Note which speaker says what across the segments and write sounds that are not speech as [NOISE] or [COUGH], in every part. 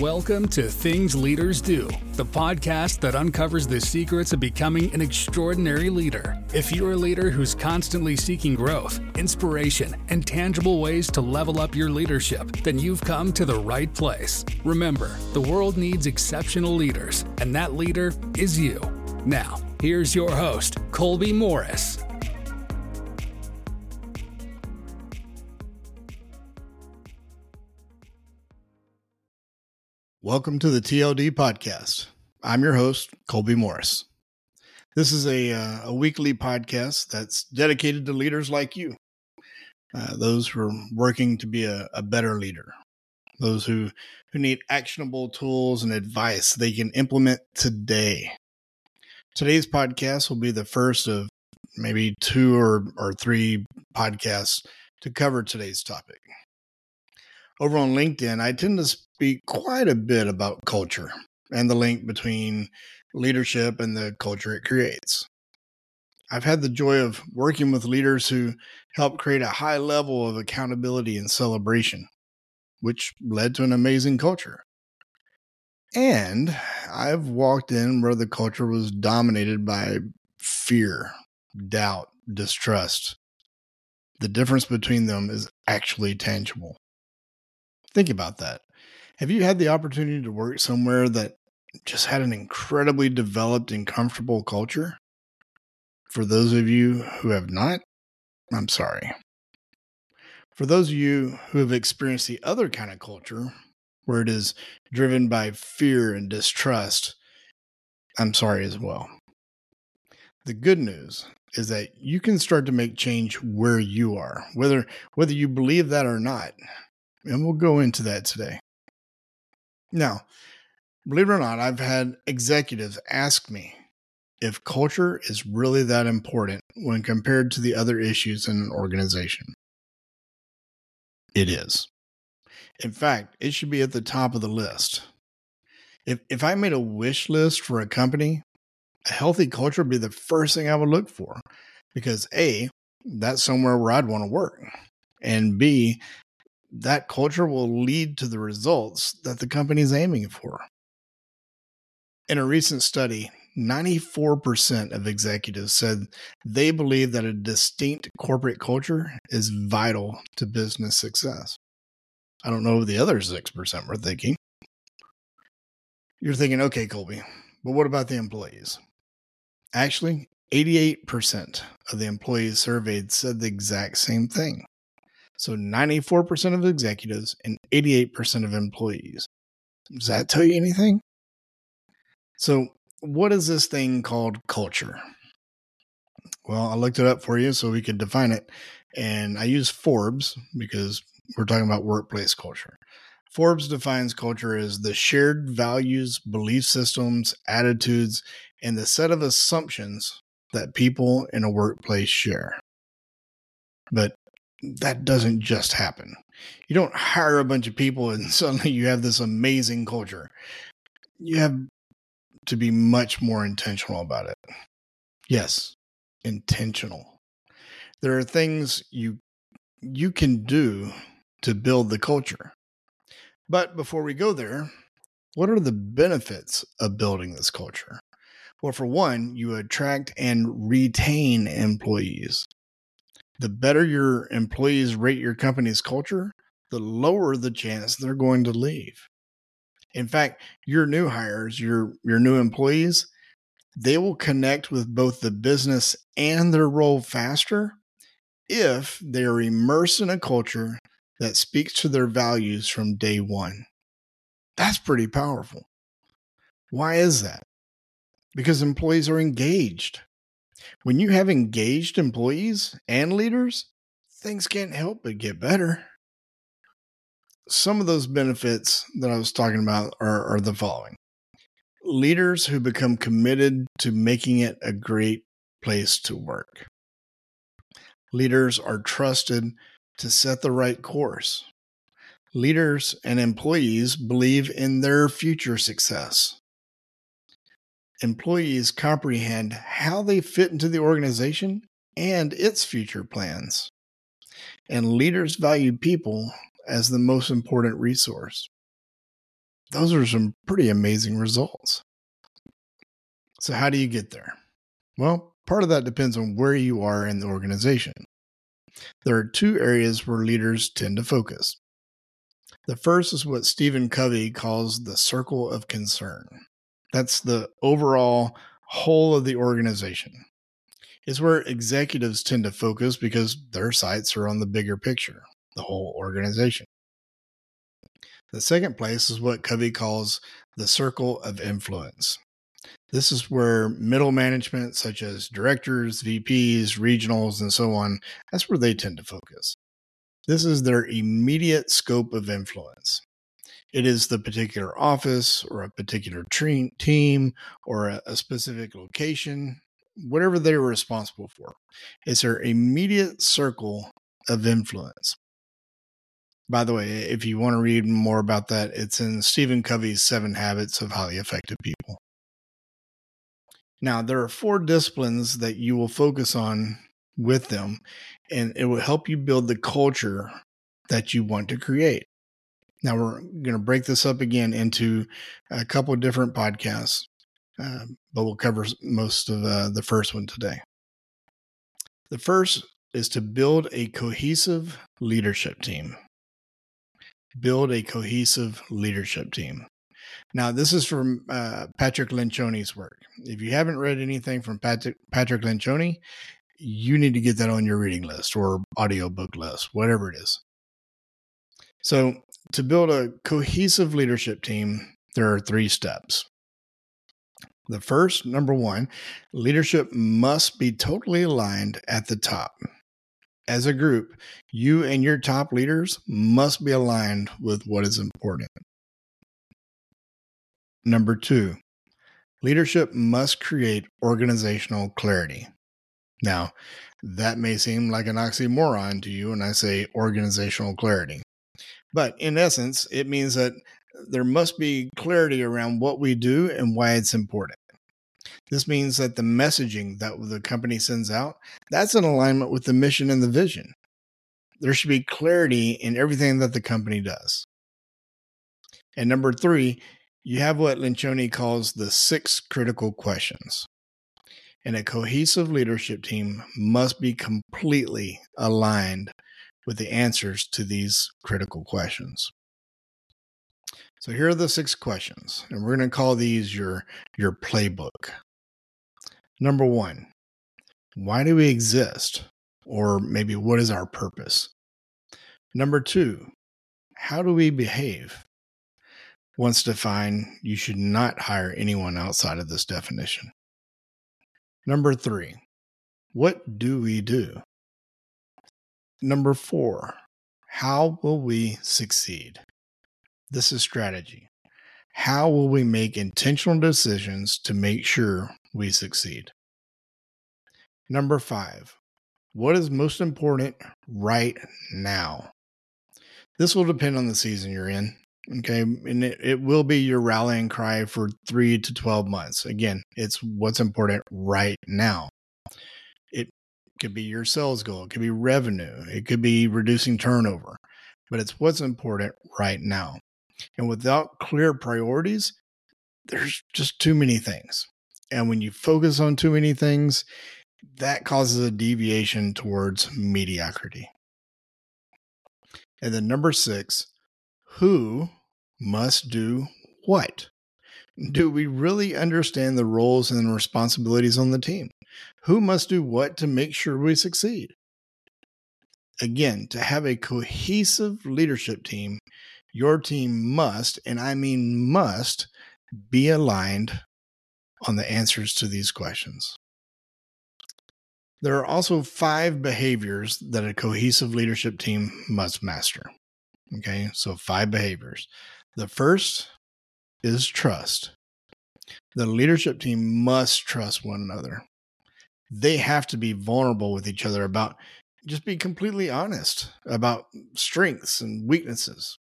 Speaker 1: Welcome to Things Leaders Do, the podcast that uncovers the secrets of becoming an extraordinary leader. If you're a leader who's constantly seeking growth, inspiration, and tangible ways to level up your leadership, then you've come to the right place. Remember, the world needs exceptional leaders, and that leader is you. Now, here's your host, Colby Morris.
Speaker 2: Welcome to the TLD podcast. I'm your host, Colby Morris. This is a, uh, a weekly podcast that's dedicated to leaders like you, uh, those who are working to be a, a better leader, those who, who need actionable tools and advice they can implement today. Today's podcast will be the first of maybe two or, or three podcasts to cover today's topic over on LinkedIn, I tend to speak quite a bit about culture and the link between leadership and the culture it creates. I've had the joy of working with leaders who help create a high level of accountability and celebration, which led to an amazing culture. And I've walked in where the culture was dominated by fear, doubt, distrust. The difference between them is actually tangible. Think about that. Have you had the opportunity to work somewhere that just had an incredibly developed and comfortable culture? For those of you who have not, I'm sorry. For those of you who have experienced the other kind of culture, where it is driven by fear and distrust, I'm sorry as well. The good news is that you can start to make change where you are, whether whether you believe that or not. And we'll go into that today. Now, believe it or not, I've had executives ask me if culture is really that important when compared to the other issues in an organization. It is. In fact, it should be at the top of the list. If, if I made a wish list for a company, a healthy culture would be the first thing I would look for because A, that's somewhere where I'd want to work. And B, that culture will lead to the results that the company is aiming for. In a recent study, 94% of executives said they believe that a distinct corporate culture is vital to business success. I don't know what the other 6% were thinking. You're thinking, okay, Colby, but what about the employees? Actually, 88% of the employees surveyed said the exact same thing. So 94% of executives and 88% of employees. Does that tell you anything? So, what is this thing called culture? Well, I looked it up for you so we could define it. And I use Forbes because we're talking about workplace culture. Forbes defines culture as the shared values, belief systems, attitudes, and the set of assumptions that people in a workplace share. But that doesn't just happen. You don't hire a bunch of people and [LAUGHS] suddenly you have this amazing culture. You have to be much more intentional about it. Yes, intentional. There are things you you can do to build the culture. But before we go there, what are the benefits of building this culture? Well, for one, you attract and retain employees. The better your employees rate your company's culture, the lower the chance they're going to leave. In fact, your new hires, your your new employees, they will connect with both the business and their role faster if they are immersed in a culture that speaks to their values from day 1. That's pretty powerful. Why is that? Because employees are engaged. When you have engaged employees and leaders, things can't help but get better. Some of those benefits that I was talking about are, are the following leaders who become committed to making it a great place to work. Leaders are trusted to set the right course. Leaders and employees believe in their future success employees comprehend how they fit into the organization and its future plans. And leaders value people as the most important resource. those are some pretty amazing results. So, how do you get there? Well, part of that depends on where you are in the organization. There are two areas where leaders tend to focus. The first is what Stephen Covey calls the circle of concern. That's the overall whole of the organization. It's where executives tend to focus because their sights are on the bigger picture, the whole organization. The second place is what Covey calls the circle of influence. This is where middle management, such as directors, VPs, regionals, and so on, that's where they tend to focus. This is their immediate scope of influence. It is the particular office or a particular tre- team or a, a specific location, whatever they're responsible for. It's their immediate circle of influence. By the way, if you want to read more about that, it's in Stephen Covey's Seven Habits of Highly Effective People. Now, there are four disciplines that you will focus on with them, and it will help you build the culture that you want to create. Now, we're going to break this up again into a couple different podcasts, uh, but we'll cover most of uh, the first one today. The first is to build a cohesive leadership team. Build a cohesive leadership team. Now, this is from uh, Patrick Lencioni's work. If you haven't read anything from Patrick, Patrick Lencioni, you need to get that on your reading list or audiobook list, whatever it is. So, to build a cohesive leadership team, there are three steps. The first, number one, leadership must be totally aligned at the top. As a group, you and your top leaders must be aligned with what is important. Number two, leadership must create organizational clarity. Now, that may seem like an oxymoron to you when I say organizational clarity. But in essence, it means that there must be clarity around what we do and why it's important. This means that the messaging that the company sends out, that's in alignment with the mission and the vision. There should be clarity in everything that the company does. And number 3, you have what Lencioni calls the six critical questions. And a cohesive leadership team must be completely aligned with the answers to these critical questions. So here are the six questions, and we're going to call these your your playbook. Number 1. Why do we exist? Or maybe what is our purpose? Number 2. How do we behave? Once defined, you should not hire anyone outside of this definition. Number 3. What do we do? Number four, how will we succeed? This is strategy. How will we make intentional decisions to make sure we succeed? Number five, what is most important right now? This will depend on the season you're in. Okay. And it, it will be your rallying cry for three to 12 months. Again, it's what's important right now could be your sales goal, it could be revenue, it could be reducing turnover, but it's what's important right now. And without clear priorities, there's just too many things. And when you focus on too many things, that causes a deviation towards mediocrity. And then number six, who must do what? Do we really understand the roles and responsibilities on the team? Who must do what to make sure we succeed? Again, to have a cohesive leadership team, your team must, and I mean must, be aligned on the answers to these questions. There are also five behaviors that a cohesive leadership team must master. Okay, so five behaviors. The first is trust. The leadership team must trust one another they have to be vulnerable with each other about just be completely honest about strengths and weaknesses.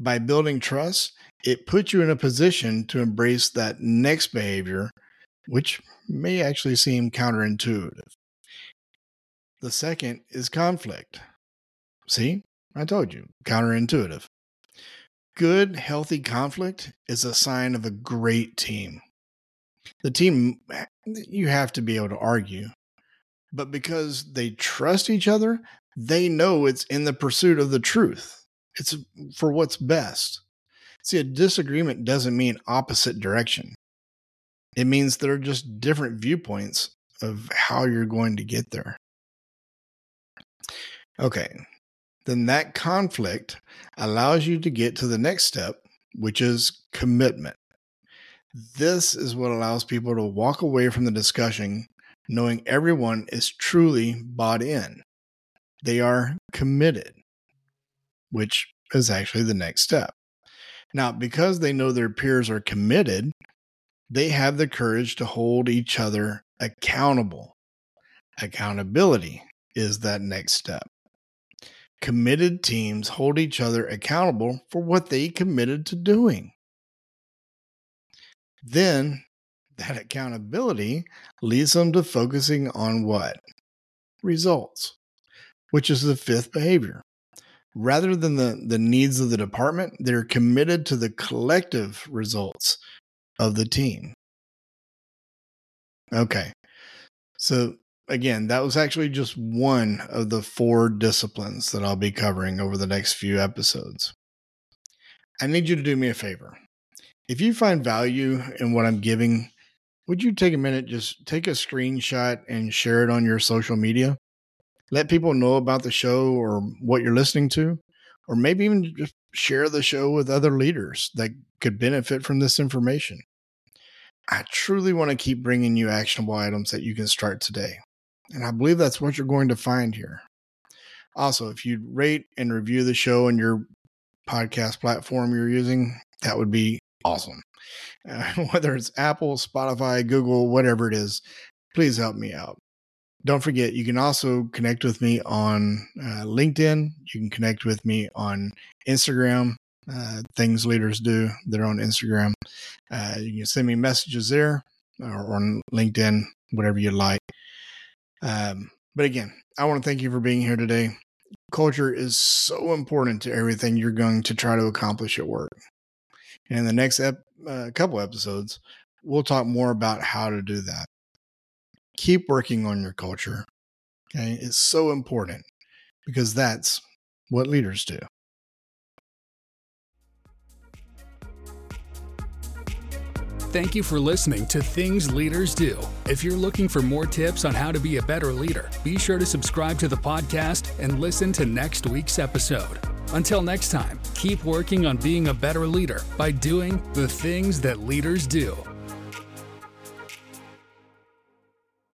Speaker 2: By building trust, it puts you in a position to embrace that next behavior, which may actually seem counterintuitive. The second is conflict. See, I told you, counterintuitive. good, healthy conflict is a sign of a great team. The team, you have to be able to argue, but because they trust each other, they know it's in the pursuit of the truth. It's for what's best. See, a disagreement doesn't mean opposite direction. It means there are just different viewpoints of how you're going to get there. Okay, then that conflict allows you to get to the next step, which is commitment. This is what allows people to walk away from the discussion knowing everyone is truly bought in. They are committed, which is actually the next step. Now, because they know their peers are committed, they have the courage to hold each other accountable. Accountability is that next step. Committed teams hold each other accountable for what they committed to doing. Then that accountability leads them to focusing on what? Results, which is the fifth behavior. Rather than the, the needs of the department, they're committed to the collective results of the team. Okay. So, again, that was actually just one of the four disciplines that I'll be covering over the next few episodes. I need you to do me a favor. If you find value in what I'm giving, would you take a minute, just take a screenshot and share it on your social media? Let people know about the show or what you're listening to, or maybe even just share the show with other leaders that could benefit from this information. I truly want to keep bringing you actionable items that you can start today. And I believe that's what you're going to find here. Also, if you'd rate and review the show on your podcast platform you're using, that would be awesome. Uh, [LAUGHS] whether it's Apple, Spotify, Google, whatever it is, please help me out. Don't forget, you can also connect with me on uh, LinkedIn. You can connect with me on Instagram. Uh, things leaders do. They're on Instagram. Uh, you can send me messages there or on LinkedIn, whatever you like. Um, but again, I want to thank you for being here today. Culture is so important to everything you're going to try to accomplish at work. And in the next ep- uh, couple episodes, we'll talk more about how to do that. Keep working on your culture. Okay. It's so important because that's what leaders do.
Speaker 1: Thank you for listening to Things Leaders Do. If you're looking for more tips on how to be a better leader, be sure to subscribe to the podcast and listen to next week's episode. Until next time, keep working on being a better leader by doing the things that leaders do.